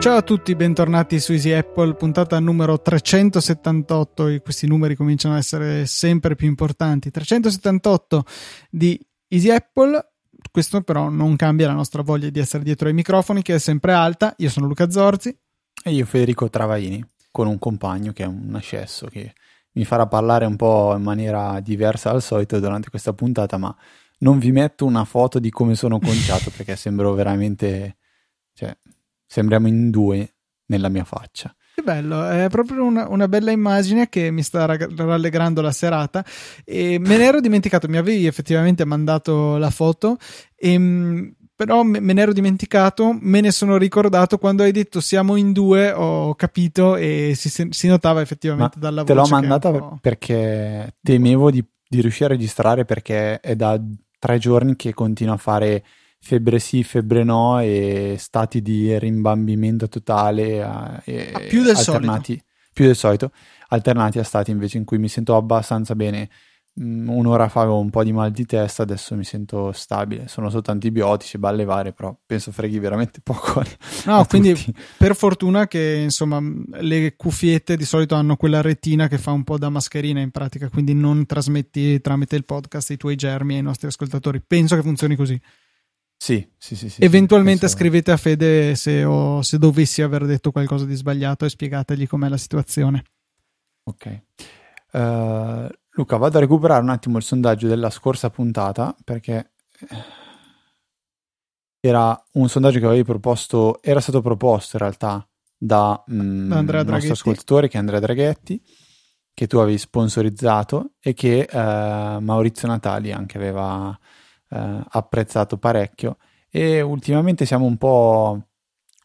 Ciao a tutti, bentornati su Easy Apple, puntata numero 378 e questi numeri cominciano a essere sempre più importanti. 378 di Easy Apple, questo però non cambia la nostra voglia di essere dietro ai microfoni che è sempre alta. Io sono Luca Zorzi. E io Federico Travaini, con un compagno che è un ascesso che mi farà parlare un po' in maniera diversa dal solito durante questa puntata, ma non vi metto una foto di come sono conciato perché sembro veramente... Cioè, sembriamo in due nella mia faccia. Che bello, è proprio una, una, bella immagine che mi sta rallegrando la serata. E me ne ero dimenticato, mi avevi effettivamente mandato la foto, e, ehm, però me, me ne ero dimenticato, me ne sono ricordato quando hai detto siamo in due, ho capito e si, si notava effettivamente Ma dalla voce. Te l'ho mandata perché temevo di, di riuscire a registrare perché è da tre giorni che continuo a fare febbre sì, febbre no e stati di rimbambimento totale eh, ah, più del alternati, solito. più del solito, alternati a stati invece in cui mi sento abbastanza bene. Mm, un'ora fa avevo un po' di mal di testa, adesso mi sento stabile. Sono sotto antibiotici, balle varie, però penso freghi veramente poco. No, quindi tutti. per fortuna che insomma le cuffiette di solito hanno quella retina che fa un po' da mascherina in pratica, quindi non trasmetti tramite il podcast i tuoi germi ai nostri ascoltatori. Penso che funzioni così. Sì, sì, sì. sì Eventualmente sì, scrivete a Fede se, ho, se, dovessi aver detto qualcosa di sbagliato e spiegategli com'è la situazione. Ok. Uh, Luca, vado a recuperare un attimo il sondaggio della scorsa puntata perché eh, era un sondaggio che avevi proposto, era stato proposto in realtà da mm, Andrea un nostro ascoltatore che è Andrea Draghetti, che tu avevi sponsorizzato e che uh, Maurizio Natali anche aveva eh, apprezzato parecchio. E ultimamente siamo un po',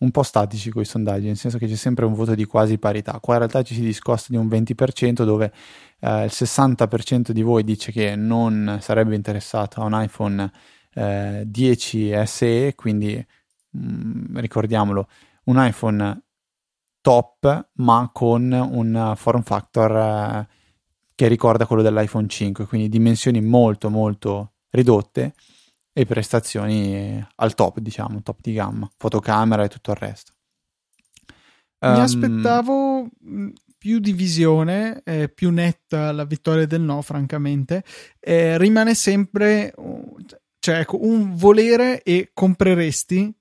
un po' statici con i sondaggi, nel senso che c'è sempre un voto di quasi parità. Qua in realtà ci si discosta di un 20% dove eh, il 60% di voi dice che non sarebbe interessato a un iPhone eh, 10 SE, quindi mh, mm, ricordiamolo, un iPhone top ma con un form factor eh, che ricorda quello dell'iPhone 5, quindi dimensioni molto molto ridotte e prestazioni al top, diciamo, top di gamma, fotocamera e tutto il resto. Mi um, aspettavo più divisione, eh, più netta la vittoria del no, francamente. Eh, rimane sempre cioè, ecco, un volere e compreresti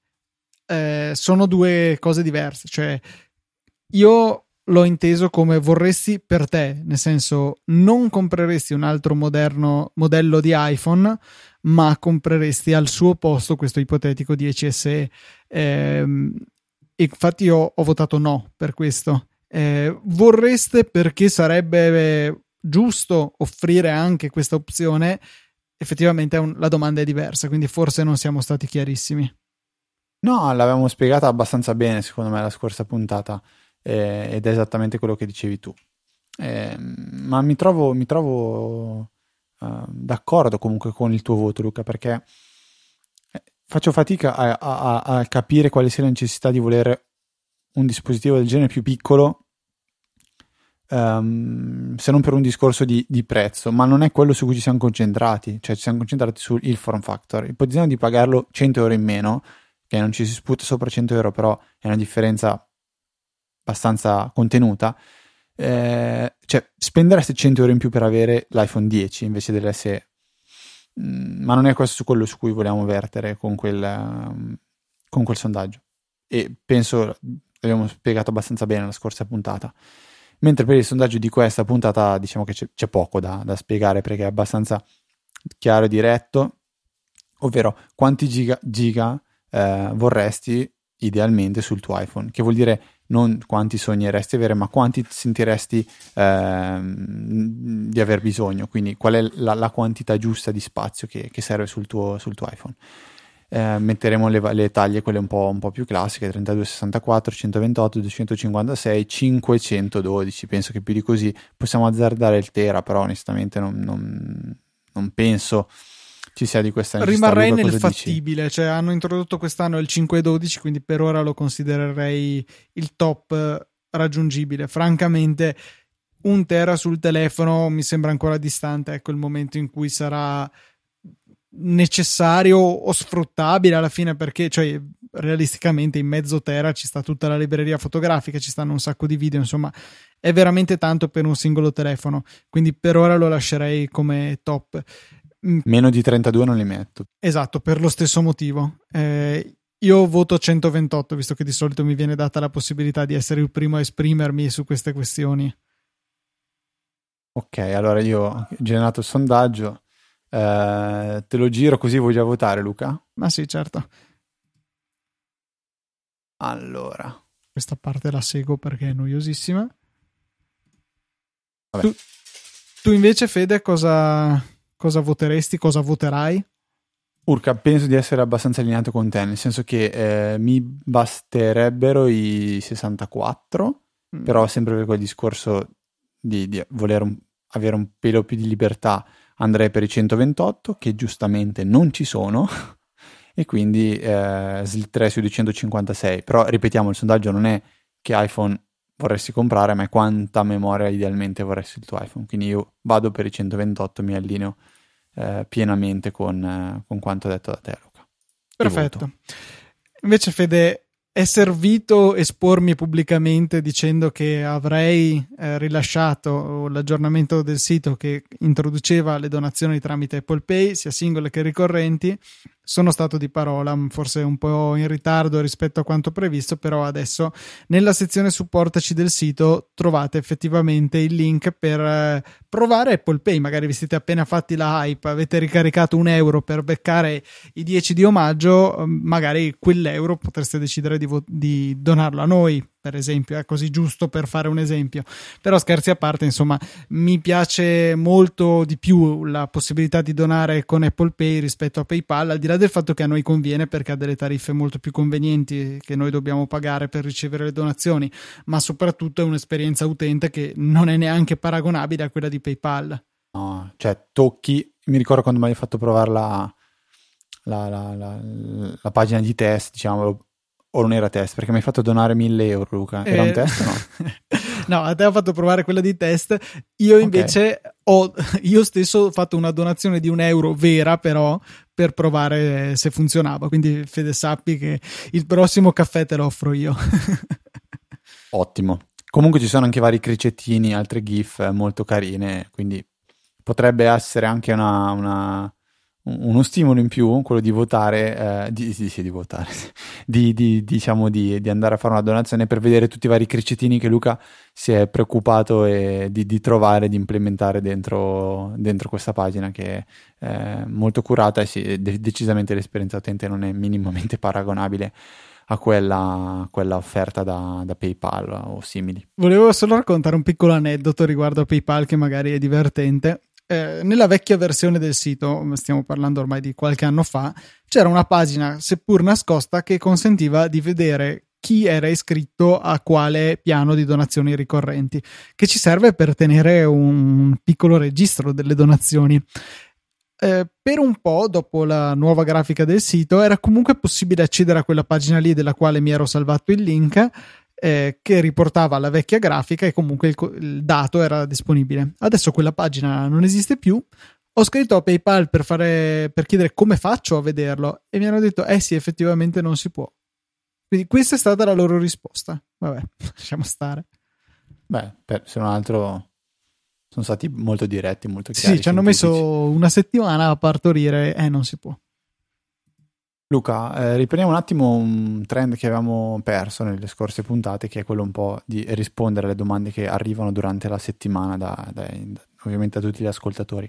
eh, sono due cose diverse. Cioè, io l'ho inteso come vorresti per te, nel senso non compreresti un altro moderno modello di iPhone, ma compreresti al suo posto questo ipotetico 10 SE. Eh, infatti io ho votato no per questo. Eh, vorreste perché sarebbe giusto offrire anche questa opzione? Effettivamente un, la domanda è diversa, quindi forse non siamo stati chiarissimi. No, l'avevamo spiegata abbastanza bene, secondo me, la scorsa puntata eh, ed è esattamente quello che dicevi tu. Eh, ma mi trovo, mi trovo uh, d'accordo comunque con il tuo voto, Luca, perché eh, faccio fatica a, a, a, capire quale sia la necessità di volere un dispositivo del genere più piccolo. Um, se non per un discorso di, di, prezzo, ma non è quello su cui ci siamo concentrati, cioè ci siamo concentrati sul form factor. Ipotizziamo di pagarlo 100 euro in meno, che non ci si sputa sopra 100 euro, però è una differenza abbastanza contenuta, eh, cioè spenderesti 100 euro in più per avere l'iPhone 10 invece dell'SE. Mm, ma non è questo quello su cui vogliamo vertere con quel, um, con quel sondaggio. E penso l'abbiamo spiegato abbastanza bene la scorsa puntata. Mentre per il sondaggio di questa puntata diciamo che c'è, c'è poco da, da, spiegare perché è abbastanza chiaro e diretto, ovvero quanti giga, giga eh, vorresti idealmente sul tuo iPhone, che vuol dire non quanti sogneresti avere, ma quanti sentiresti eh, di aver bisogno, quindi qual è la, la quantità giusta di spazio che, che serve sul tuo, sul tuo iPhone. Eh, metteremo le, le, taglie, quelle un po', un po', più classiche, 3264, 128, 256, 512, penso che più di così possiamo azzardare il Tera, però onestamente non, non, non penso ci sia di questa Rimarrei Luca, nel fattibile, dici? cioè hanno introdotto quest'anno il 5.12, quindi per ora lo considererei il top raggiungibile. Francamente, un tera sul telefono mi sembra ancora distante. Ecco il momento in cui sarà necessario o sfruttabile alla fine perché cioè realisticamente in mezzo tera ci sta tutta la libreria fotografica ci stanno un sacco di video insomma è veramente tanto per un singolo telefono quindi per ora lo lascerei come top. Meno di 32 non li metto esatto per lo stesso motivo eh, io voto 128 visto che di solito mi viene data la possibilità di essere il primo a esprimermi su queste questioni ok allora io ho generato il sondaggio eh, te lo giro così vuoi già votare, Luca? Ma sì, certo. Allora. Questa parte la seguo perché è noiosissima. Tu, tu, invece, Fede, cosa, cosa voteresti? Cosa voterai? Urca, penso di essere abbastanza allineato con te, nel senso che eh, mi basterebbero i 64, mm. però sempre per quel discorso di, di voler un, avere un pelo più di libertà andrei per i 128 che giustamente non ci sono e quindi eh, slitterei sui 256 però ripetiamo il sondaggio non è che iPhone vorresti comprare ma è quanta memoria idealmente vorresti il tuo iPhone quindi io vado per i 128 mi allineo eh, pienamente con, eh, con, quanto detto da te Luca perfetto. invece Fede è servito espormi pubblicamente dicendo che avrei eh, rilasciato l'aggiornamento del sito che introduceva le donazioni tramite Apple Pay, sia singole che ricorrenti, sono stato di parola, forse un po' in ritardo rispetto a quanto previsto, però adesso nella sezione supportaci del sito trovate effettivamente il link per eh, provare Apple Pay. Magari vi siete appena fatti la hype, avete ricaricato un euro per beccare i 10 di omaggio, magari quell'euro potreste decidere di, vo- di donarlo a noi per esempio, è così giusto per fare un esempio. Però scherzi a parte, insomma, mi piace molto di più la possibilità di donare con Apple Pay rispetto a PayPal, al di là del fatto che a noi conviene perché ha delle tariffe molto più convenienti che noi dobbiamo pagare per ricevere le donazioni, ma soprattutto è un'esperienza utente che non è neanche paragonabile a quella di PayPal. No, cioè tocchi, mi ricordo quando mi hai fatto provare la, la, la, la pagina di test, diciamo, o non era test? Perché mi hai fatto donare 1000 euro, Luca. Era eh... un test no? no, a te ho fatto provare quella di test. Io invece okay. ho io stesso fatto una donazione di un euro vera, però, per provare se funzionava. Quindi, Fede, sappi che il prossimo caffè te lo offro io. Ottimo. Comunque ci sono anche vari cricettini, altre GIF molto carine, quindi potrebbe essere anche una, una uno stimolo in più, quello di votare, eh, di, sì, di, votare, di, di, diciamo di, di, andare a fare una donazione per vedere tutti i vari cricetini che Luca si è preoccupato e di, trovare, di implementare dentro, dentro, questa pagina che è molto curata e sì, de- decisamente l'esperienza utente non è minimamente paragonabile a quella, quella offerta da, da, PayPal o simili. Volevo solo raccontare un piccolo aneddoto riguardo a PayPal che magari è divertente eh, nella vecchia versione del sito, stiamo parlando ormai di qualche anno fa, c'era una pagina, seppur nascosta, che consentiva di vedere chi era iscritto a quale piano di donazioni ricorrenti, che ci serve per tenere un piccolo registro delle donazioni. Eh, per un po', dopo la nuova grafica del sito, era comunque possibile accedere a quella pagina lì della quale mi ero salvato il link eh, che riportava la vecchia grafica e comunque il, il, dato era disponibile. Adesso quella pagina non esiste più. Ho scritto a PayPal per, fare, per chiedere come faccio a vederlo e mi hanno detto: Eh sì, effettivamente non si può. Quindi questa è stata la loro risposta. Vabbè, lasciamo stare. Beh, per, se non altro sono stati molto diretti, molto chiari. Sì, ci hanno messo una settimana a partorire e eh, non si può. Luca, eh, riprendiamo un attimo un trend che avevamo perso nelle scorse puntate, che è quello un po' di rispondere alle domande che arrivano durante la settimana, da, da, da, ovviamente a tutti gli ascoltatori.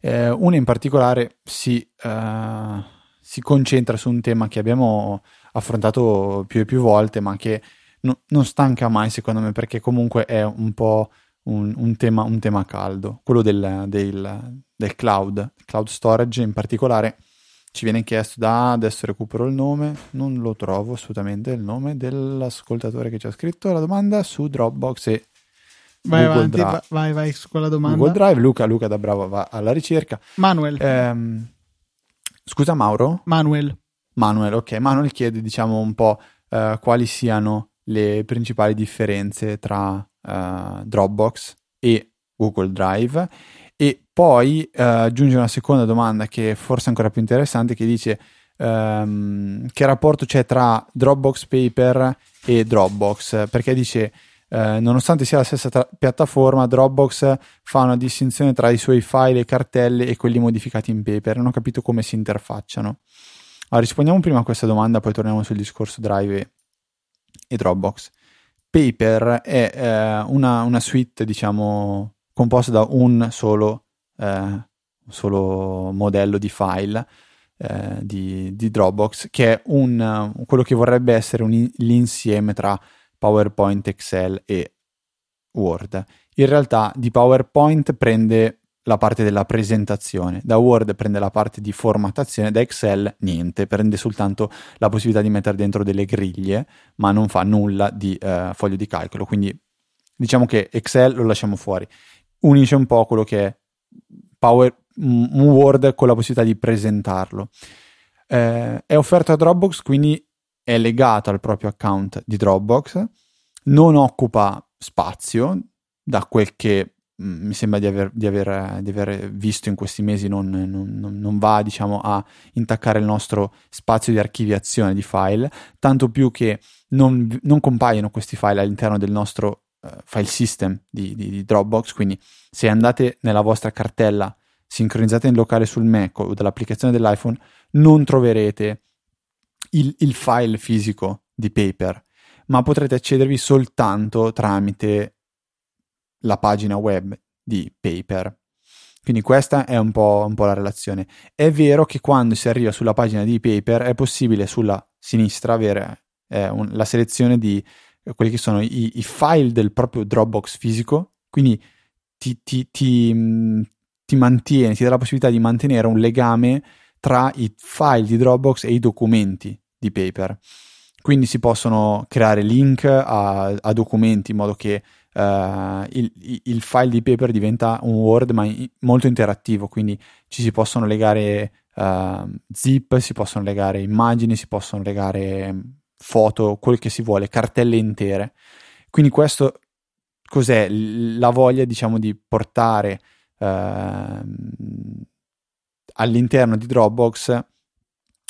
Eh, una in particolare si, eh, si, concentra su un tema che abbiamo affrontato più e più volte, ma che no, non stanca mai, secondo me, perché comunque è un po' un, un, tema, un tema, caldo, quello del, del, del cloud, cloud storage in particolare ci viene chiesto da adesso recupero il nome, non lo trovo assolutamente il nome dell'ascoltatore che ci ha scritto la domanda su Dropbox e vai Google avanti, Drive. vai vai su quella domanda. Google Drive, Luca, Luca da bravo va alla ricerca. Manuel. Ehm, scusa Mauro? Manuel. Manuel, ok. Manuel chiede diciamo un po' eh, quali siano le principali differenze tra uh, Dropbox e Google Drive poi uh, aggiunge una seconda domanda che è forse ancora più interessante che dice um, che rapporto c'è tra Dropbox Paper e Dropbox perché dice eh, nonostante sia la stessa tra- piattaforma, Dropbox fa una distinzione tra i suoi file e cartelle e quelli modificati in paper. Non ho capito come si interfacciano. Allora, rispondiamo prima a questa domanda, poi torniamo sul discorso Drive e, e Dropbox. Paper è eh, una, una, suite, diciamo, composta da un solo, eh, solo modello di file eh, di, di, Dropbox, che è un, quello che vorrebbe essere un, l'insieme tra PowerPoint, Excel e Word. In realtà di PowerPoint prende la parte della presentazione, da Word prende la parte di formattazione, da Excel niente, prende soltanto la possibilità di mettere dentro delle griglie, ma non fa nulla di eh, foglio di calcolo. Quindi diciamo che Excel lo lasciamo fuori. Unisce un po' quello che è Power, un Word con la possibilità di presentarlo. Eh, è offerto a Dropbox, quindi è legato al proprio account di Dropbox, non occupa spazio, da quel che mm, mi sembra di aver, di, aver, di aver, visto in questi mesi, non, non, non, va diciamo, a intaccare il nostro spazio di archiviazione di file, tanto più che non, non compaiono questi file all'interno del nostro uh, file system di, di, di Dropbox, quindi se andate nella vostra cartella sincronizzata in locale sul Mac o dall'applicazione dell'iPhone, non troverete il, il file fisico di paper, ma potrete accedervi soltanto tramite la pagina web di paper. Quindi questa è un po', un po', la relazione. È vero che quando si arriva sulla pagina di paper è possibile sulla sinistra avere eh, un, la selezione di quelli che sono i, i, file del proprio Dropbox fisico, quindi ti, ti, ti, mm, ti mantiene, ti dà la possibilità di mantenere un legame tra i file di Dropbox e i documenti di paper. Quindi si possono creare link a, a documenti in modo che uh, il, il, file di paper diventa un Word ma in, molto interattivo, quindi ci si possono legare uh, zip, si possono legare immagini, si possono legare foto, quel che si vuole, cartelle intere. Quindi questo cos'è? La voglia, diciamo, di portare uh, all'interno di Dropbox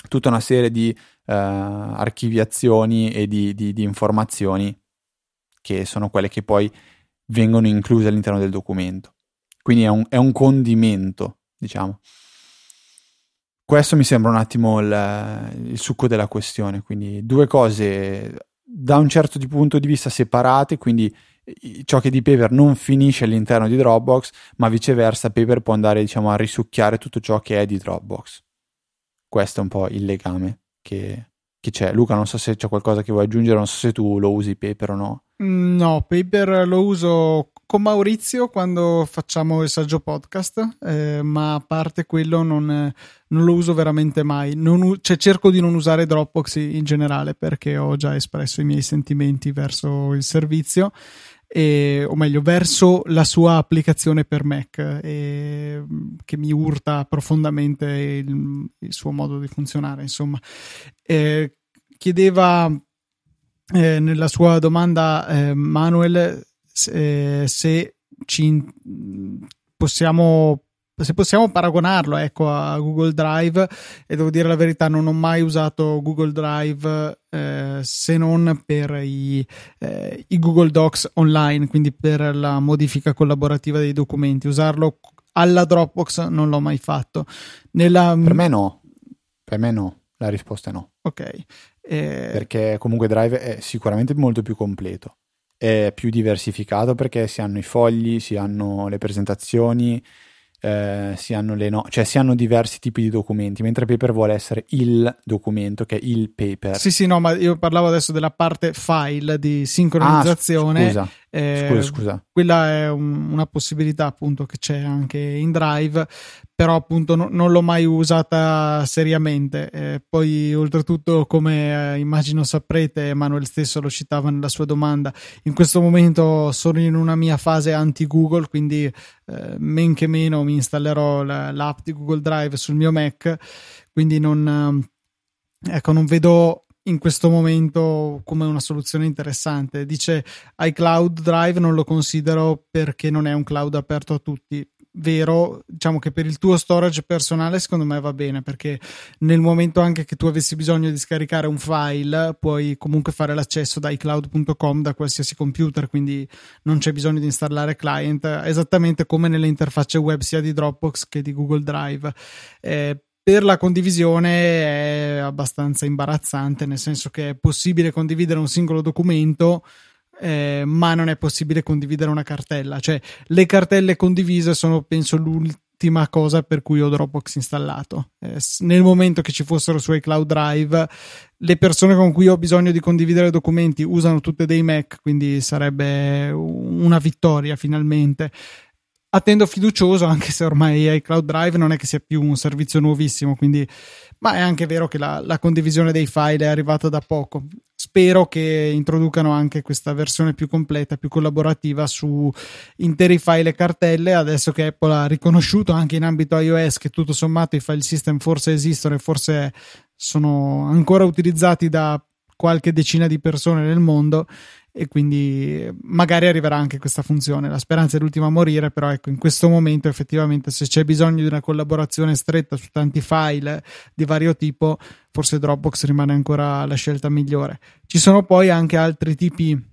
tutta una serie di uh, archiviazioni e di, di, di, informazioni che sono quelle che poi vengono incluse all'interno del documento. Quindi è un, è un condimento, diciamo. Questo mi sembra un attimo il, il succo della questione. Quindi due cose da un certo punto di vista separate, quindi ciò che di Paper non finisce all'interno di Dropbox, ma viceversa Paper può andare diciamo, a risucchiare tutto ciò che è di Dropbox. Questo è un po' il legame che, che c'è. Luca, non so se c'è qualcosa che vuoi aggiungere, non so se tu lo usi Paper o no. Mm, no, Paper lo uso con Maurizio quando facciamo il saggio podcast, eh, ma a parte quello non, non lo uso veramente mai. Non, cioè, cerco di non usare Dropbox in generale perché ho già espresso i miei sentimenti verso il servizio e, o meglio, verso la sua applicazione per Mac, e, che mi urta profondamente il, il, suo modo di funzionare. Insomma, eh, chiedeva eh, nella sua domanda eh, Manuel se, se ci possiamo se possiamo paragonarlo ecco, a Google Drive e devo dire la verità non ho mai usato Google Drive eh, se non per i, eh, i, Google Docs online quindi per la modifica collaborativa dei documenti. Usarlo alla Dropbox non l'ho mai fatto. Nella... per me no. Per me no. La risposta è no. Ok. Eh... perché comunque Drive è sicuramente molto più completo è più diversificato perché si hanno i fogli si hanno le presentazioni eh, si, hanno le no- cioè si hanno diversi tipi di documenti, mentre Paper vuole essere il documento, che è il paper. Sì, sì, no, ma io parlavo adesso della parte file di sincronizzazione. Ah, scusa. Eh, scusa, scusa. Quella è un, una possibilità appunto che c'è anche in Drive, però appunto no, non l'ho mai usata seriamente. Eh, poi oltretutto, come eh, immagino saprete, Emanuele stesso lo citava nella sua domanda, in questo momento sono in una mia fase anti-Google, quindi eh, men che meno mi installerò la, l'app di Google Drive sul mio Mac, quindi non, ecco, non vedo in questo momento come una soluzione interessante. Dice iCloud Drive non lo considero perché non è un cloud aperto a tutti vero, diciamo che per il tuo storage personale secondo me va bene perché nel momento anche che tu avessi bisogno di scaricare un file puoi comunque fare l'accesso da iCloud.com da qualsiasi computer, quindi non c'è bisogno di installare client, esattamente come nelle interfacce web sia di Dropbox che di Google Drive. Eh, per la condivisione è abbastanza imbarazzante, nel senso che è possibile condividere un singolo documento eh, ma non è possibile condividere una cartella. Cioè, le cartelle condivise sono, penso, l'ultima cosa per cui ho Dropbox installato. Eh, nel momento che ci fossero su iCloud Drive, le persone con cui ho bisogno di condividere documenti usano tutte dei Mac, quindi sarebbe una vittoria finalmente attendo fiducioso, anche se ormai iCloud Drive non è che sia più un servizio nuovissimo, quindi... ma è anche vero che la, la, condivisione dei file è arrivata da poco. Spero che introducano anche questa versione più completa, più collaborativa su interi file e cartelle. Adesso che Apple ha riconosciuto anche in ambito iOS che tutto sommato i file system forse esistono e forse sono ancora utilizzati da qualche decina di persone nel mondo e quindi magari arriverà anche questa funzione. La speranza è l'ultima a morire, però ecco, in questo momento effettivamente se c'è bisogno di una collaborazione stretta su tanti file di vario tipo, forse Dropbox rimane ancora la scelta migliore. Ci sono poi anche altri tipi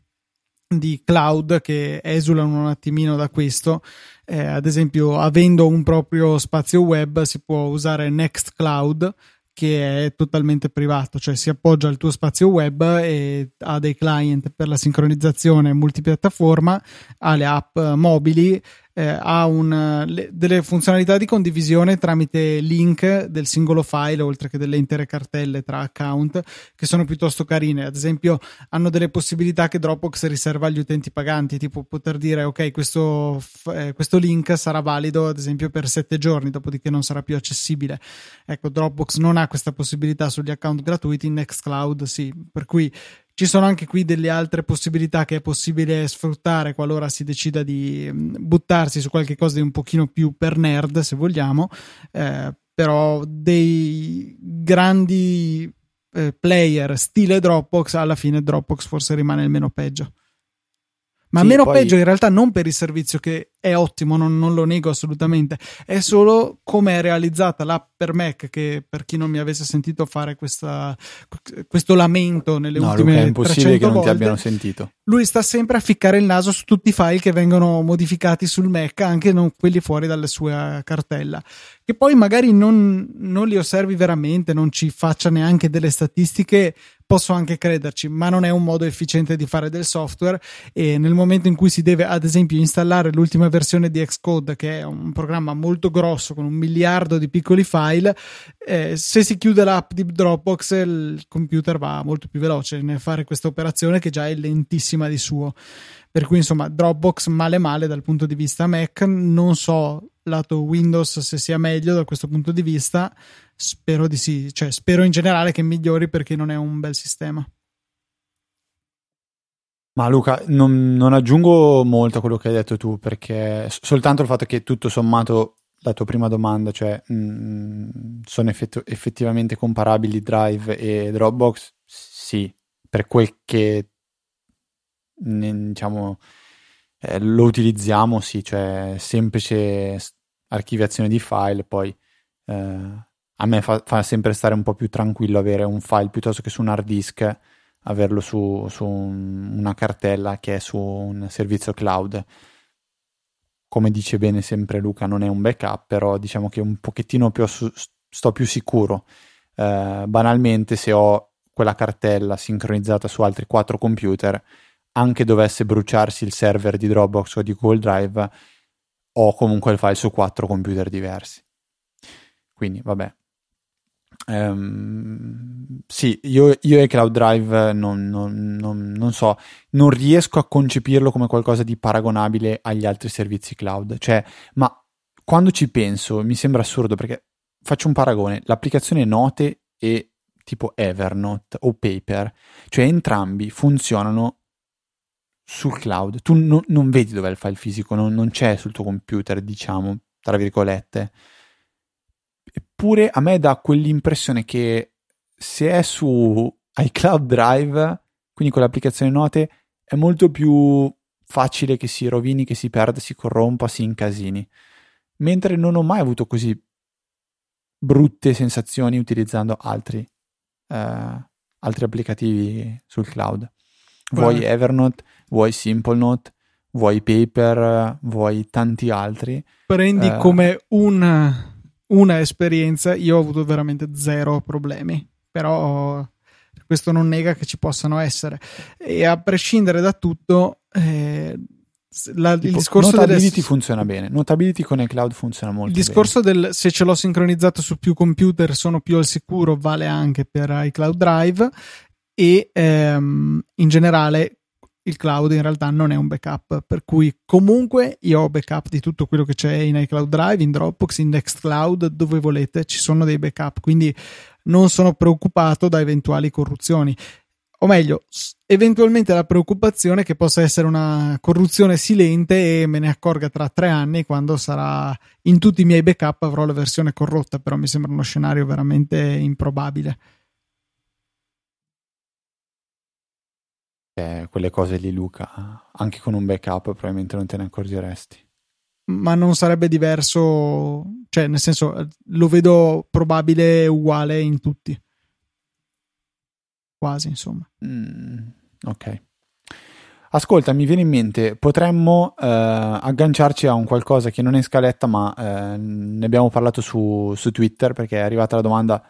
di cloud che esulano un attimino da questo. Eh, ad esempio, avendo un proprio spazio web, si può usare Nextcloud che è totalmente privato, cioè si appoggia al tuo spazio web e ha dei client per la sincronizzazione multipiattaforma, ha le app mobili eh, ha un, le, delle funzionalità di condivisione tramite link del singolo file oltre che delle intere cartelle tra account che sono piuttosto carine. Ad esempio hanno delle possibilità che Dropbox riserva agli utenti paganti tipo poter dire ok questo, eh, questo link sarà valido ad esempio per sette giorni dopodiché non sarà più accessibile. Ecco Dropbox non ha questa possibilità sugli account gratuiti Nextcloud sì. Per cui ci sono anche qui delle altre possibilità che è possibile sfruttare qualora si decida di mm, buttarsi su qualche cosa di un pochino più per nerd, se vogliamo, eh, però dei grandi eh, player stile Dropbox, alla fine Dropbox forse rimane il meno peggio. Ma sì, meno poi... peggio in realtà non per il servizio che è ottimo, non, non, lo nego assolutamente, è solo come è realizzata l'app per Mac che per chi non mi avesse sentito fare questa, questo lamento nelle no, ultime Luca, è impossibile che non volte, ti abbiano sentito. Lui sta sempre a ficcare il naso su tutti i file che vengono modificati sul Mac, anche non quelli fuori dalla sua cartella, che poi magari non, non li osservi veramente, non ci faccia neanche delle statistiche posso anche crederci, ma non è un modo efficiente di fare del software e nel momento in cui si deve ad esempio installare l'ultima versione di Xcode che è un programma molto grosso con un miliardo di piccoli file, eh, se si chiude l'app di Dropbox il computer va molto più veloce nel fare questa operazione che già è lentissima di suo. Per cui insomma Dropbox male male dal punto di vista Mac, non so lato Windows se sia meglio da questo punto di vista Spero di sì, cioè spero in generale che migliori perché non è un bel sistema. Ma Luca, non, non, aggiungo molto a quello che hai detto tu, perché soltanto il fatto che tutto sommato la tua prima domanda, cioè mh, mm, sono effettu- effettivamente comparabili Drive e Dropbox, sì, per quel che ne, diciamo eh, lo utilizziamo, sì, cioè semplice archiviazione di file, poi eh, a me fa, fa, sempre stare un po' più tranquillo avere un file piuttosto che su un hard disk, averlo su, su un, una cartella che è su un servizio cloud. Come dice bene sempre Luca, non è un backup, però diciamo che un pochettino più su, sto più sicuro. Eh, banalmente, se ho quella cartella sincronizzata su altri quattro computer, anche dovesse bruciarsi il server di Dropbox o di Google Drive, ho comunque il file su quattro computer diversi. Quindi, vabbè, Um, sì, io, io, e Cloud Drive non, non, non, non, so, non riesco a concepirlo come qualcosa di paragonabile agli altri servizi cloud. Cioè, ma quando ci penso mi sembra assurdo perché faccio un paragone, l'applicazione Note e tipo Evernote o Paper, cioè entrambi funzionano sul cloud. Tu no, non vedi dov'è il file fisico, non c'è sul tuo computer, diciamo, tra virgolette. Eppure a me dà quell'impressione che se è su iCloud Drive, quindi con l'applicazione note, è molto più facile che si rovini, che si perda, si corrompa, si incasini. Mentre non ho mai avuto così brutte sensazioni utilizzando altri, eh, altri applicativi sul cloud. Vuoi Evernote, vuoi SimpleNote, vuoi Paper, vuoi tanti altri. Prendi eh, come una, una esperienza, io ho avuto veramente zero problemi, però questo non nega che ci possano essere. E a prescindere da tutto, eh, la, il discorso Notability delle... funziona bene. Notability con iCloud funziona molto bene. Il discorso bene. del se ce l'ho sincronizzato su più computer sono più al sicuro vale anche per iCloud Drive e ehm, in generale il cloud in realtà non è un backup, per cui comunque io ho backup di tutto quello che c'è in iCloud Drive, in Dropbox, in Nextcloud, dove volete, ci sono dei backup, quindi non sono preoccupato da eventuali corruzioni o meglio, eventualmente la preoccupazione che possa essere una corruzione silente e me ne accorga tra tre anni quando sarà in tutti i miei backup avrò la versione corrotta, però mi sembra uno scenario veramente improbabile. Eh, quelle cose lì, Luca, anche con un backup probabilmente non te ne accorgeresti. Ma non sarebbe diverso, cioè nel senso lo vedo probabile uguale in tutti quasi insomma. Mm, ok. Ascolta, mi viene in mente, potremmo eh, agganciarci a un qualcosa che non è in scaletta, ma eh, ne abbiamo parlato su, su, Twitter perché è arrivata la domanda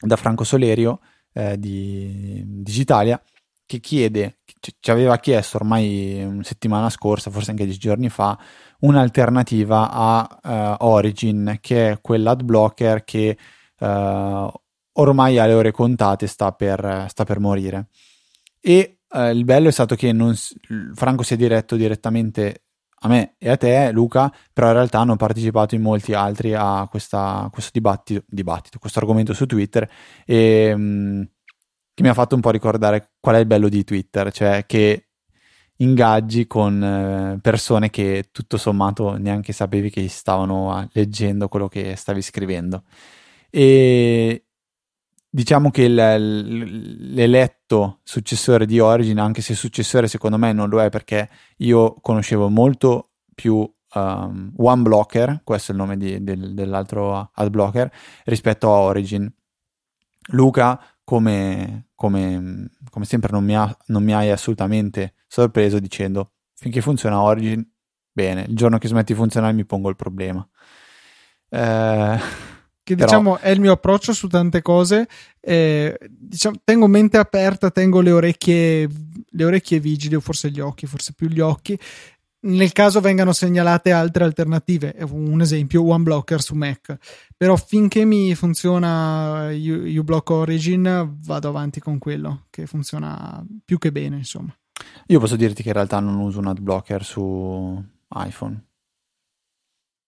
da Franco Solerio eh, di Digitalia che chiede, ci aveva chiesto ormai una settimana scorsa, forse anche dieci giorni fa, un'alternativa a uh, Origin, che è quell'ad blocker che uh, ormai ha le ore contate, sta per, sta per morire. E eh, il bello è stato che non, Franco si è diretto direttamente a me e a te, Luca, però in realtà hanno partecipato in molti altri a questa, questo dibattito, dibattito, questo argomento su Twitter e mm, che mi ha fatto un po' ricordare qual è il bello di Twitter, cioè che ingaggi con eh, persone che tutto sommato neanche sapevi che stavano leggendo quello che stavi scrivendo. E, diciamo che l'eletto successore di Origin, anche se successore secondo me non lo è perché io conoscevo molto più um, One questo è il nome di, del, dell'altro ad blocker, rispetto a Origin. Luca, come, come, come sempre, non mi, ha, non mi hai assolutamente sorpreso dicendo finché funziona Origin, bene, il giorno che smetti di funzionare mi pongo il problema. Eh, che diciamo Però... è il mio approccio su tante cose. Eh, diciamo, tengo mente aperta, tengo le orecchie, le orecchie vigili, o forse gli occhi, forse più gli occhi. Nel caso vengano segnalate altre alternative, un esempio OneBlocker su Mac. Però finché mi funziona uBlock Origin, vado avanti con quello che funziona più che bene, insomma. Io posso dirti che in realtà non uso un adblocker su iPhone.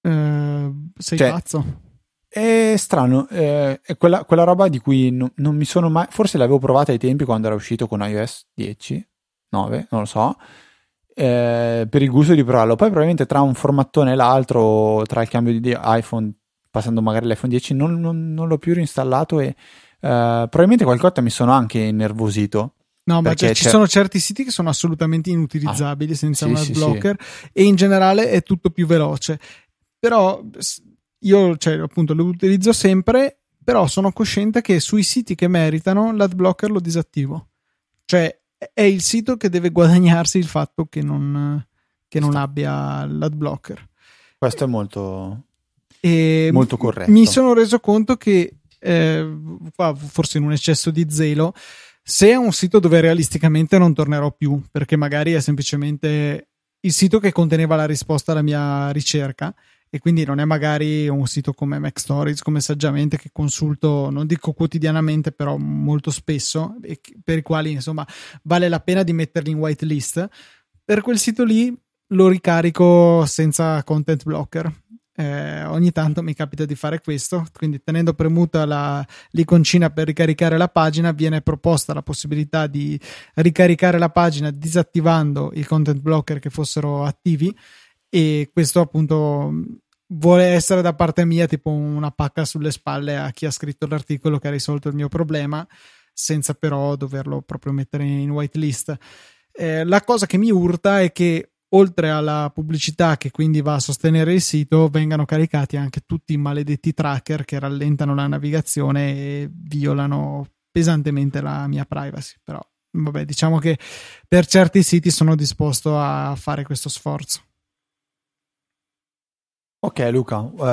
Uh, sei cioè, pazzo? È strano, eh, è quella, quella, roba di cui no, non mi sono mai. Forse l'avevo provata ai tempi quando era uscito con iOS 10, 9, non lo so. Eh, per il gusto di provarlo. Poi, probabilmente tra un formattone e l'altro, tra il cambio di iPhone, passando magari all'iPhone 10, non, non, non l'ho più reinstallato. E eh, probabilmente qualcosa mi sono anche innervosito. No, ma ci c'è... sono certi siti che sono assolutamente inutilizzabili ah, senza sì, un adblocker sì. e in generale è tutto più veloce. Però io cioè, appunto lo utilizzo sempre, però sono cosciente che sui siti che meritano l'adblocker lo disattivo. Cioè è il sito che deve guadagnarsi il fatto che non, che non abbia l'adblocker. Questo è molto, e molto corretto. Mi sono reso conto che, eh, forse in un eccesso di zelo, se è un sito dove realisticamente non tornerò più, perché magari è semplicemente il sito che conteneva la risposta alla mia ricerca e quindi non è magari un sito come Mac Stories, come Saggiamente che consulto, non dico quotidianamente, però molto spesso, e per i quali insomma vale la pena di metterli in whitelist. Per quel sito lì lo ricarico senza content blocker. Eh, ogni tanto mi capita di fare questo, quindi tenendo premuta la, l'iconcina per ricaricare la pagina viene proposta la possibilità di ricaricare la pagina disattivando i content blocker che fossero attivi e questo appunto vuole essere da parte mia tipo una pacca sulle spalle a chi ha scritto l'articolo che ha risolto il mio problema senza però doverlo proprio mettere in whitelist. Eh, la cosa che mi urta è che oltre alla pubblicità che quindi va a sostenere il sito, vengano caricati anche tutti i maledetti tracker che rallentano la navigazione e violano pesantemente la mia privacy. Però, vabbè, diciamo che per certi siti sono disposto a fare questo sforzo. Ok, Luca, uh,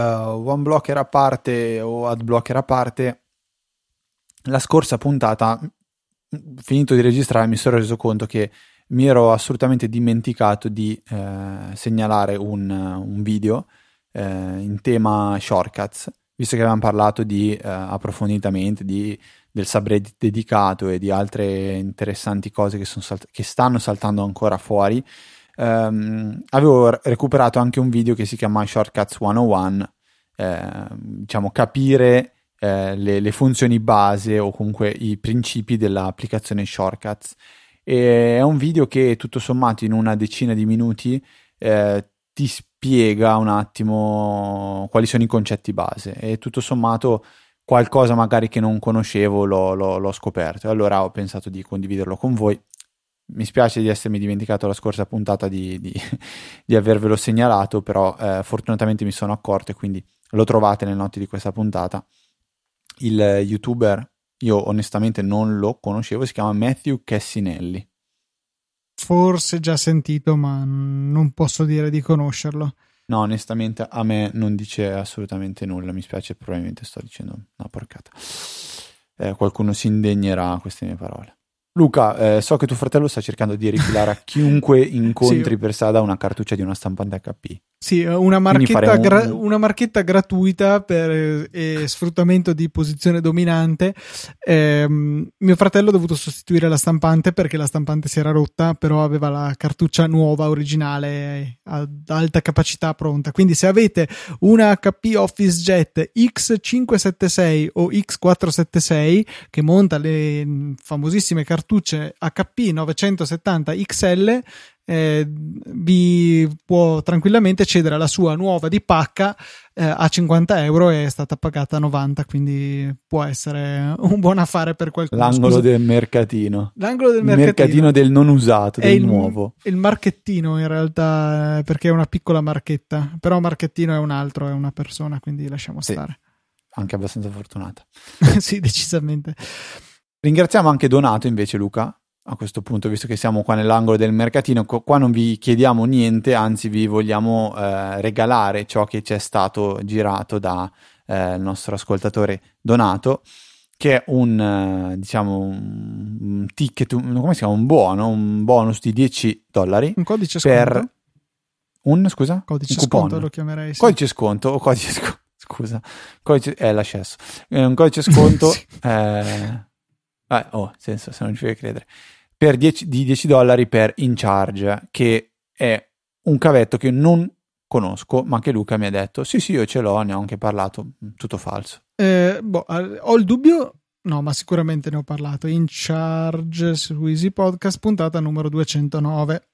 one blocker a parte o ad blocker a parte. La scorsa puntata, finito di registrare, mi sono reso conto che mi ero assolutamente dimenticato di eh, segnalare un, un video eh, in tema shortcuts, visto che avevamo parlato di eh, approfonditamente di, del subreddit dedicato e di altre interessanti cose che, salt- che stanno saltando ancora fuori. Um, avevo recuperato anche un video che si chiama Shortcuts 101, eh, diciamo capire eh, le, le, funzioni base o comunque i principi dell'applicazione Shortcuts. E è un video che tutto sommato in una decina di minuti eh, ti spiega un attimo quali sono i concetti base e tutto sommato qualcosa magari che non conoscevo l'ho, l'ho, l'ho scoperto allora ho pensato di condividerlo con voi. Mi spiace di essermi dimenticato la scorsa puntata di, di, di avervelo segnalato, però eh, fortunatamente mi sono accorto e quindi lo trovate nelle notti di questa puntata. Il youtuber io onestamente non lo conoscevo, si chiama Matthew Cassinelli. Forse già sentito, ma non posso dire di conoscerlo. No, onestamente a me non dice assolutamente nulla, mi spiace, probabilmente sto dicendo una porcata. Eh, qualcuno si indegnerà a queste mie parole. Luca, eh, so che tuo fratello sta cercando di rifilare a chiunque incontri sì. per strada una cartuccia di una stampante HP. Sì, una marchetta, gra- una marchetta gratuita per eh, sfruttamento di posizione dominante. Eh, mio fratello ha dovuto sostituire la stampante perché la stampante si era rotta, però aveva la cartuccia nuova, originale, ad alta capacità pronta. Quindi se avete una HP Office Jet X576 o X476 che monta le famosissime cartucce HP 970 XL, eh, vi può tranquillamente cedere la sua nuova di pacca eh, a 50 euro e è stata pagata a 90 quindi può essere un buon affare per qualcuno. L'angolo Scusa. del mercatino. L'angolo del mercatino, mercatino del non usato del il, nuovo. il marchettino in realtà eh, perché è una piccola marchetta. Però marchettino è un altro è una persona quindi lasciamo sì, stare. Anche abbastanza fortunata. Sì decisamente ringraziamo anche Donato invece Luca a questo punto, visto che siamo qua nell'angolo del mercatino, qua non vi chiediamo niente, anzi vi vogliamo eh, regalare ciò che ci è stato girato dal eh, nostro ascoltatore Donato, che è un, eh, diciamo, un ticket, un, come si chiama? Un buono, un bonus di 10 dollari. Un codice sconto? Un, scusa? Codice un sconto lo chiamerei. Sì. Codice sconto o codice sconto, scusa, codice, eh, l'accesso. Eh, un codice sconto... sì. Eh, oh, senso, se non ci vuoi credere, per 10, di 10 dollari per In Charge, che è un cavetto che non conosco, ma che Luca mi ha detto, sì sì, io ce l'ho, ne ho anche parlato, mm, tutto falso. Eh, boh, ho il dubbio, no, ma sicuramente ne ho parlato, In Charge su Easy Podcast, puntata numero 209.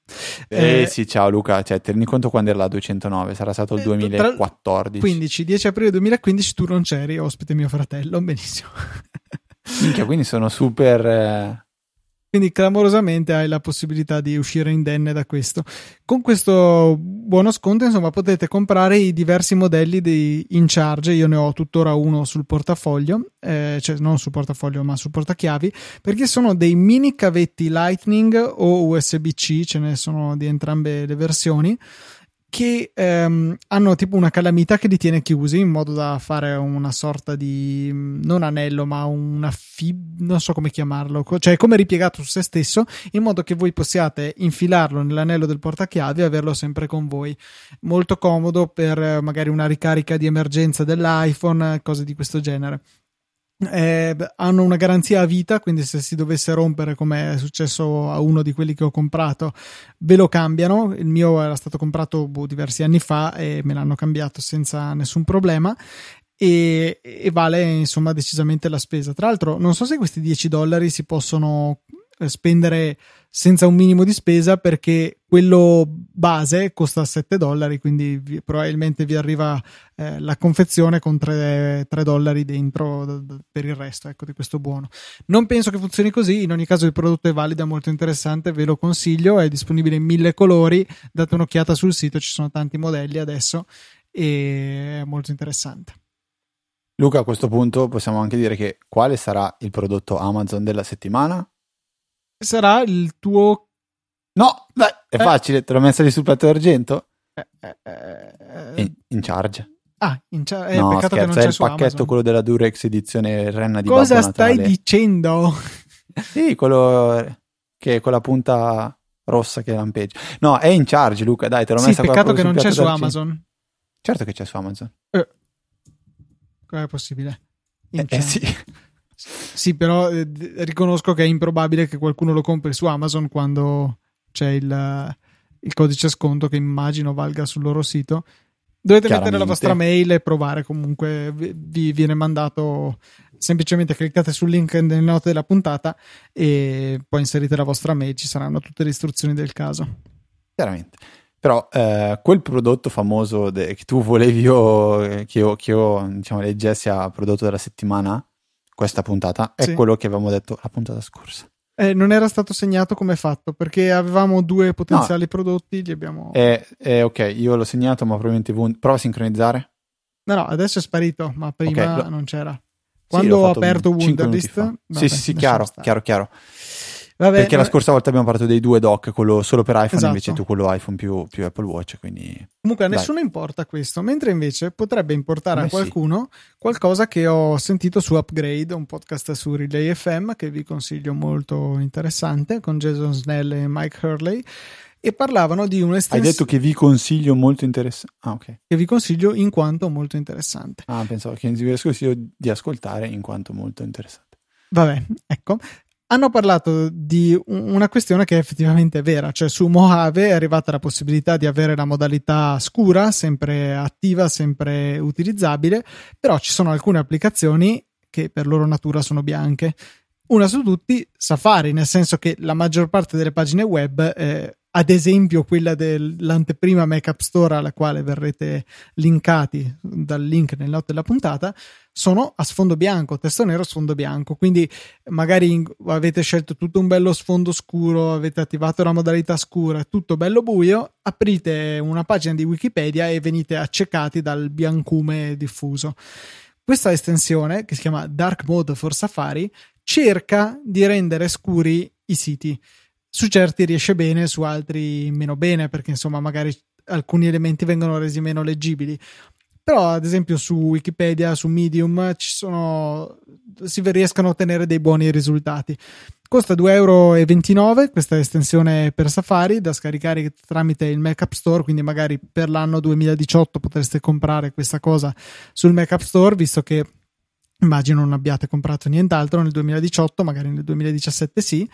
Eh, eh sì, ciao Luca, cioè, tendi conto quando era la 209, sarà stato il 2014. Eh, 15, 10 aprile 2015 tu non c'eri, ospite mio fratello, benissimo. Minchia, quindi sono super... Eh... Quindi clamorosamente hai la possibilità di uscire indenne da questo. Con questo buono sconto, insomma, potete comprare i diversi modelli di In Charge. Io ne ho tuttora uno sul portafoglio, eh, cioè non sul portafoglio, ma sul portachiavi, perché sono dei mini cavetti Lightning o USB-C, ce ne sono di entrambe le versioni che ehm, hanno tipo una calamita che li tiene chiusi in modo da fare una sorta di non anello ma una fib non so come chiamarlo cioè come ripiegato su se stesso in modo che voi possiate infilarlo nell'anello del portachiavi e averlo sempre con voi. Molto comodo per magari una ricarica di emergenza dell'iPhone cose di questo genere eh, hanno una garanzia a vita, quindi se si dovesse rompere come è successo a uno di quelli che ho comprato, ve lo cambiano. Il mio era stato comprato boh, diversi anni fa e me l'hanno cambiato senza nessun problema. E, e, vale insomma decisamente la spesa. Tra l'altro, non so se questi 10 dollari si possono spendere senza un minimo di spesa perché quello base costa 7 dollari, quindi vi, probabilmente vi arriva eh, la confezione con 3, 3 dollari dentro d- d- per il resto ecco, di questo buono. Non penso che funzioni così, in ogni caso il prodotto è valido, è molto interessante, ve lo consiglio, è disponibile in mille colori, date un'occhiata sul sito, ci sono tanti modelli adesso e è molto interessante. Luca, a questo punto possiamo anche dire che quale sarà il prodotto Amazon della settimana? Sarà il tuo No, dai, è eh. facile, te l'ho messa lì sul piatto d'argento? Eh, eh, eh, in, in, charge. Ah, in charge. Eh, no, scherzo, che non è c'è il pacchetto, Amazon. quello della Durex edizione Renna di Cosa Babbo stai Natale. dicendo? Sì, quello che è con la punta rossa che lampeggia. No, è in charge, Luca, dai, te l'ho sì, messa peccato che non c'è su. Amazon. Certo che c'è su Amazon. Eh. Com'è possibile? In Eh, eh, sì. Sì, però eh, riconosco che è improbabile che qualcuno lo compri su Amazon quando c'è il, il codice sconto che immagino valga sul loro sito. Dovete mettere la vostra mail e provare comunque, vi, vi viene mandato semplicemente cliccate sul link nelle note della puntata e poi inserite la vostra mail, ci saranno tutte le istruzioni del caso. Chiaramente. Però eh, quel prodotto famoso de- che tu volevi io, eh, che io, che io diciamo, leggessi a prodotto della settimana, questa puntata, è Sì. quello che avevamo detto la puntata scorsa. Eh, non era stato segnato come fatto perché avevamo due potenziali prodotti, li abbiamo... Eh, eh, ok, io l'ho segnato, ma probabilmente voi- prova a sincronizzare. No, no, adesso è sparito, ma prima Ok, lo- non c'era. Sì, Quando l'ho ho aperto Wunderlist, sì, sì, sì, chiaro, stare. chiaro, chiaro. Vabbè, Perché la vabbè, scorsa volta abbiamo parlato dei due dock, quello solo per iPhone, Esatto. invece tu quello iPhone più, più Apple Watch, quindi... Comunque a Dai. nessuno importa questo, mentre invece potrebbe importare A a me sì. qualcuno qualcosa che ho sentito su Upgrade, un podcast su Relay FM che vi consiglio molto interessante con Jason Snell e Mike Hurley e parlavano di Hai un'estensione detto che vi consiglio molto interessante. Ah, ok. che vi consiglio in quanto molto interessante. Ah, pensavo che vi consiglio di ascoltare in quanto molto interessante. Vabbè, ecco. Hanno parlato di un- una questione che effettivamente è vera, cioè su Mojave è arrivata la possibilità di avere la modalità scura, sempre attiva, sempre utilizzabile, però ci sono alcune applicazioni che per loro natura sono bianche. Una su tutti, Safari, nel senso che la maggior parte delle pagine web, eh, ad esempio quella dell'anteprima Mac App Store alla quale verrete linkati dal link nel note della puntata, sono a sfondo bianco, testo nero, sfondo bianco. Quindi magari avete scelto tutto un bello sfondo scuro, avete attivato la modalità scura, tutto bello buio, aprite una pagina di Wikipedia e venite accecati dal biancume diffuso. Questa estensione, che si chiama Dark Mode for Safari, cerca di rendere scuri i siti. Su certi riesce bene, su altri meno bene, perché insomma magari alcuni elementi vengono resi meno leggibili. Però, ad esempio, su Wikipedia, su Medium, ci sono, si riescono a ottenere dei buoni risultati. Costa 2,29 euro questa estensione per Safari da scaricare tramite il Mac App Store, quindi magari per l'anno 2018 potreste comprare questa cosa sul Mac App Store, visto che immagino non abbiate comprato nient'altro nel 2018, magari nel 2017 sì.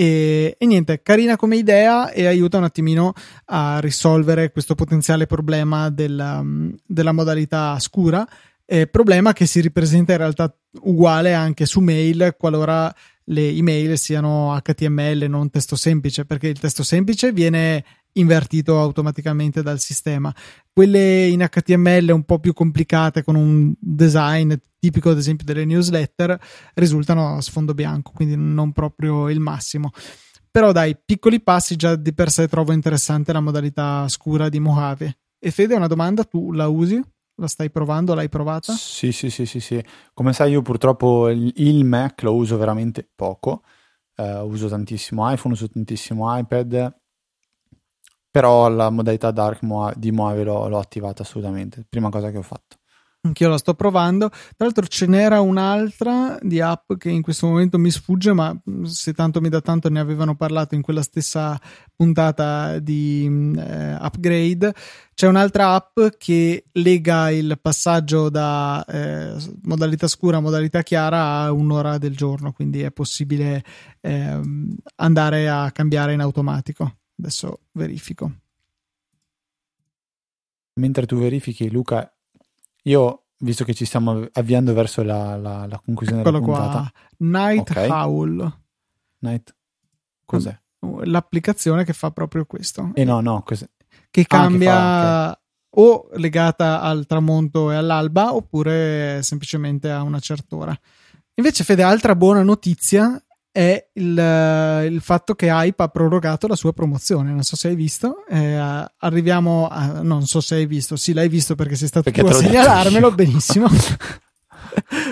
E, e niente, carina come idea e aiuta un attimino a risolvere questo potenziale problema della, della modalità scura. Eh, problema che si ripresenta in realtà uguale anche su mail qualora le email siano HTML, non testo semplice, perché il testo semplice viene invertito automaticamente dal sistema. Quelle in HTML un po' più complicate con un design tipico ad esempio delle newsletter risultano a sfondo bianco, quindi non proprio il massimo. Però dai, piccoli passi già di per sé trovo interessante la modalità scura di Mojave. E Fede, una domanda, tu la usi? La stai provando? L'hai provata? Sì, sì, sì, sì, sì. Come sai, io purtroppo il, Mac lo uso veramente poco. Eh, uso tantissimo iPhone, uso tantissimo iPad. Però la modalità dark Moa- di Mojave l'ho, l'ho attivata assolutamente. Prima cosa che ho fatto. Anch'io la sto provando. Tra l'altro ce n'era un'altra di app che in questo momento mi sfugge, ma se tanto mi dà tanto ne avevano parlato in quella stessa puntata di eh, upgrade. C'è un'altra app che lega il passaggio da eh, modalità scura a modalità chiara a un'ora del giorno, quindi è possibile eh, andare a cambiare in automatico. Adesso verifico. Mentre tu verifichi, Luca, io, visto che ci stiamo avviando verso la, la, la conclusione Eccolo della puntata, qua. Night Ok. Howl. Night, cos'è? l'applicazione che fa proprio questo. Eh no, no, cos'è? che cambia ah, che fa, okay. o legata al tramonto e all'alba oppure semplicemente a una certa ora. Invece, Fede, altra buona notizia è il, il, fatto che Hype ha prorogato la sua promozione. Non so se hai visto. Eh, arriviamo a. Non so se hai visto. Sì, l'hai visto perché sei stato perché tu a segnalarmelo. Benissimo.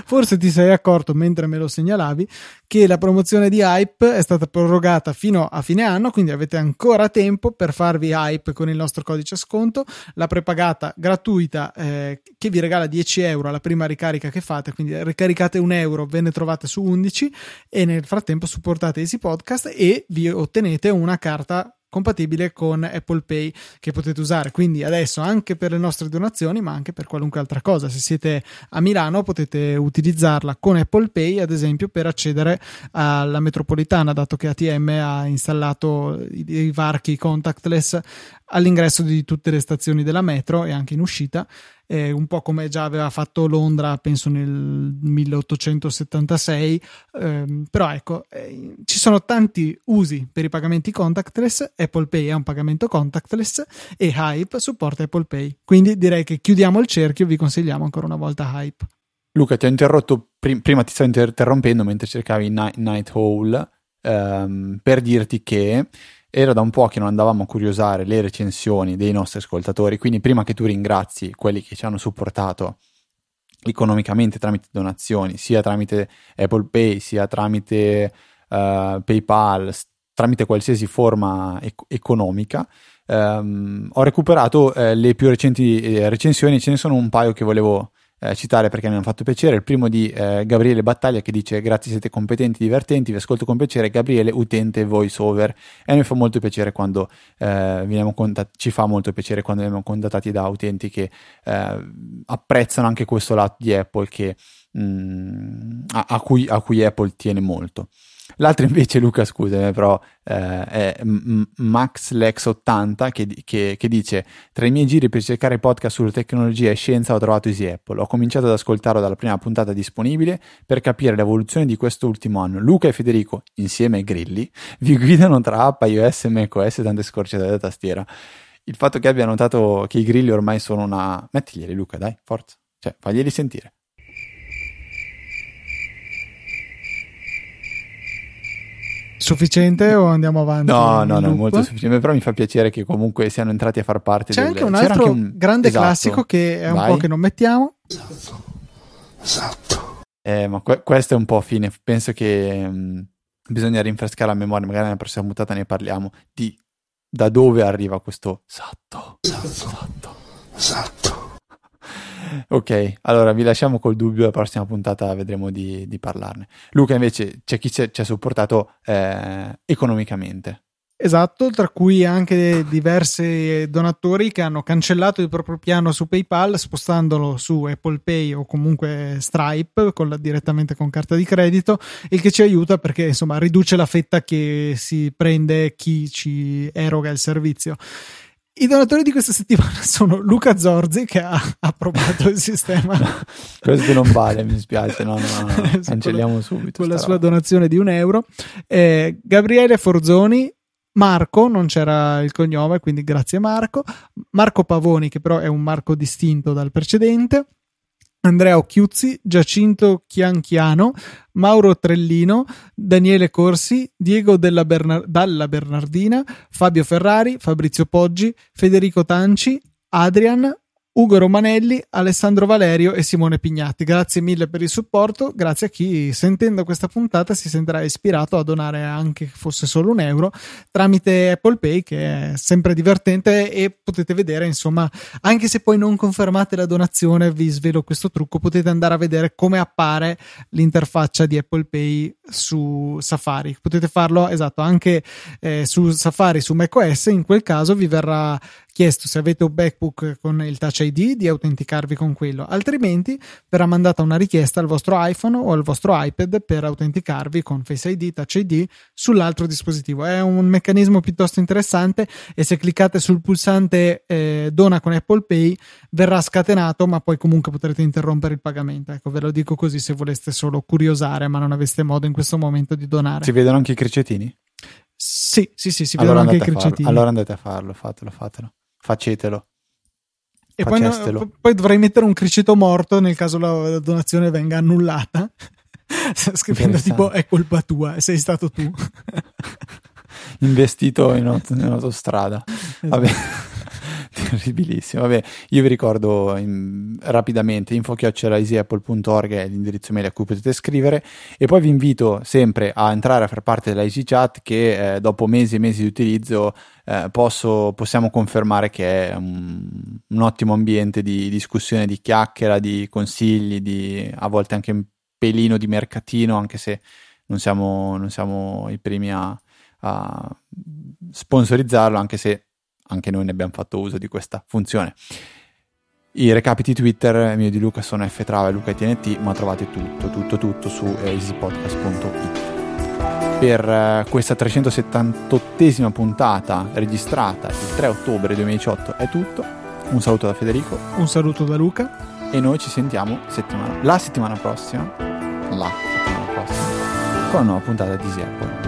Forse ti sei accorto mentre me lo segnalavi che la promozione di Hype è stata prorogata fino a fine anno, quindi avete ancora tempo per farvi Hype con il nostro codice sconto. La prepagata gratuita eh, che vi regala 10 euro alla prima ricarica che fate, quindi ricaricate un euro, ve ne trovate su 11 e nel frattempo supportate Easy Podcast e vi ottenete una carta compatibile con Apple Pay che potete usare. Quindi adesso anche per le nostre donazioni ma anche per qualunque altra cosa. Se siete a Milano potete utilizzarla con Apple Pay ad esempio per accedere alla metropolitana dato che ATM ha installato i, varchi contactless all'ingresso di tutte le stazioni della metro e anche in uscita eh, un po' come già aveva fatto Londra, penso nel 1876. Eh, però ecco, eh, ci sono tanti usi per i pagamenti contactless. Apple Pay è un pagamento contactless e Hype supporta Apple Pay. Quindi direi che chiudiamo il cerchio. Vi consigliamo ancora una volta Hype. Luca, ti ho interrotto prima, ti stavo interrompendo mentre cercavi Night, Night Hall ehm, per dirti che era da un po' che non andavamo a curiosare le recensioni dei nostri ascoltatori, quindi prima che tu ringrazi quelli che ci hanno supportato economicamente tramite donazioni, sia tramite Apple Pay, sia tramite uh, PayPal, tramite qualsiasi forma ec- economica, um, ho recuperato uh, le più recenti eh, recensioni, ce ne sono un paio che volevo eh, citare perché mi hanno fatto piacere. Il primo di eh, Gabriele Battaglia che dice grazie siete competenti, divertenti, vi ascolto con piacere. Gabriele, utente voice over. E noi fa molto piacere quando eh, contat- ci fa molto piacere quando veniamo contattati da utenti che eh, apprezzano anche questo lato di Apple che, mh, mm, a, a, cui, a cui Apple tiene molto. L'altro invece, Luca, scusami, però eh, è MaxLex80 che, che, che, dice: Tra i miei giri per cercare podcast sulla tecnologia e scienza ho trovato Easy Apple. Ho cominciato ad ascoltarlo dalla prima puntata disponibile per capire l'evoluzione di questo ultimo anno. Luca e Federico, insieme ai grilli, vi guidano tra app, iOS, macOS e tante scorciate da tastiera. Il fatto che abbia notato che i grilli ormai sono una. Mettiglieli, Luca, dai, forza. Cioè, faglieli sentire. Sufficiente o andiamo avanti? No, no, no, molto sufficiente. Però mi fa piacere che comunque siano entrati a far parte. C'è del... anche un altro anche un... grande esatto. classico che è un Vai. po' che non mettiamo. Esatto. Esatto. Eh, ma que- questo è un po' fine. Penso che mh, mm, bisogna rinfrescare la memoria. Magari nella prossima puntata ne parliamo di da dove arriva questo esatto. Esatto. Esatto. esatto. Ok, allora vi lasciamo col dubbio, la prossima puntata vedremo di, di parlarne. Luca invece c'è chi ci ha supportato eh, economicamente. Esatto, tra cui anche diversi donatori che hanno cancellato il proprio piano su PayPal spostandolo su Apple Pay o comunque Stripe con la, direttamente con carta di credito, il che ci aiuta perché insomma riduce la fetta che si prende chi ci eroga il servizio. I donatori di questa settimana sono Luca Zorzi che ha approvato il sistema. questo non vale, mi spiace, no, no, no, cancelliamo subito. Con la sua roba. donazione di un euro. Eh, Gabriele Forzoni, Marco, non c'era il cognome, quindi grazie Marco. Marco Pavoni, che però è un Marco distinto dal precedente. Andrea Occhiuzzi, Giacinto Chianchiano, Mauro Trellino, Daniele Corsi, Diego Della, Bernar- Dalla Bernardina, Fabio Ferrari, Fabrizio Poggi, Federico Tanci, Adrian, Ugo Romanelli, Alessandro Valerio e Simone Pignatti. Grazie mille per il supporto, grazie a chi sentendo questa puntata si sentirà ispirato a donare anche che fosse solo un euro tramite Apple Pay che è sempre divertente e potete vedere insomma anche se poi non confermate la donazione vi svelo questo trucco potete andare a vedere come appare l'interfaccia di Apple Pay su Safari potete farlo esatto anche eh, su Safari su macOS in quel caso vi verrà chiesto se avete un MacBook con il Touch ID di autenticarvi con quello, altrimenti verrà mandata una richiesta al vostro iPhone o al vostro iPad per autenticarvi con Face ID, Touch ID sull'altro dispositivo. È un meccanismo piuttosto interessante e se cliccate sul pulsante eh, dona con Apple Pay verrà scatenato, ma poi comunque potrete interrompere il pagamento. Ecco, ve lo dico così se voleste solo curiosare, ma non aveste modo in questo momento di donare. Si vedono anche i cricetini? Sì, sì, sì, si allora vedono anche i cricetini. Allora andate a farlo, fatelo, fatelo. Facetelo. E poi, no, poi, dovrei mettere un criceto morto nel caso la, la donazione venga annullata. Scrivendo tipo è colpa tua, sei stato tu. Investito in, in autostrada. Esatto. Vabbè. Terribilissimo. Vabbè, io vi ricordo in, rapidamente info-easyapple.org è l'indirizzo mail a cui potete scrivere e poi vi invito sempre a entrare a far parte della Easy Chat che eh, dopo mesi e mesi di utilizzo eh, posso, possiamo confermare che è un, un, ottimo ambiente di discussione, di chiacchiera, di consigli, di a volte anche un pelino di mercatino, anche se non siamo, non siamo i primi a, a sponsorizzarlo, anche se anche noi ne abbiamo fatto uso di questa funzione. I recapiti Twitter mio di Luca sono ftrava e lucatnt, ma trovate tutto, tutto, tutto su easypodcast.it. Per eh, questa 378esima puntata registrata il 3 ottobre 2018 è tutto. Un saluto da Federico. Un saluto da Luca. E noi ci sentiamo settimana, la settimana prossima. La settimana prossima. Con una nuova puntata di Apple.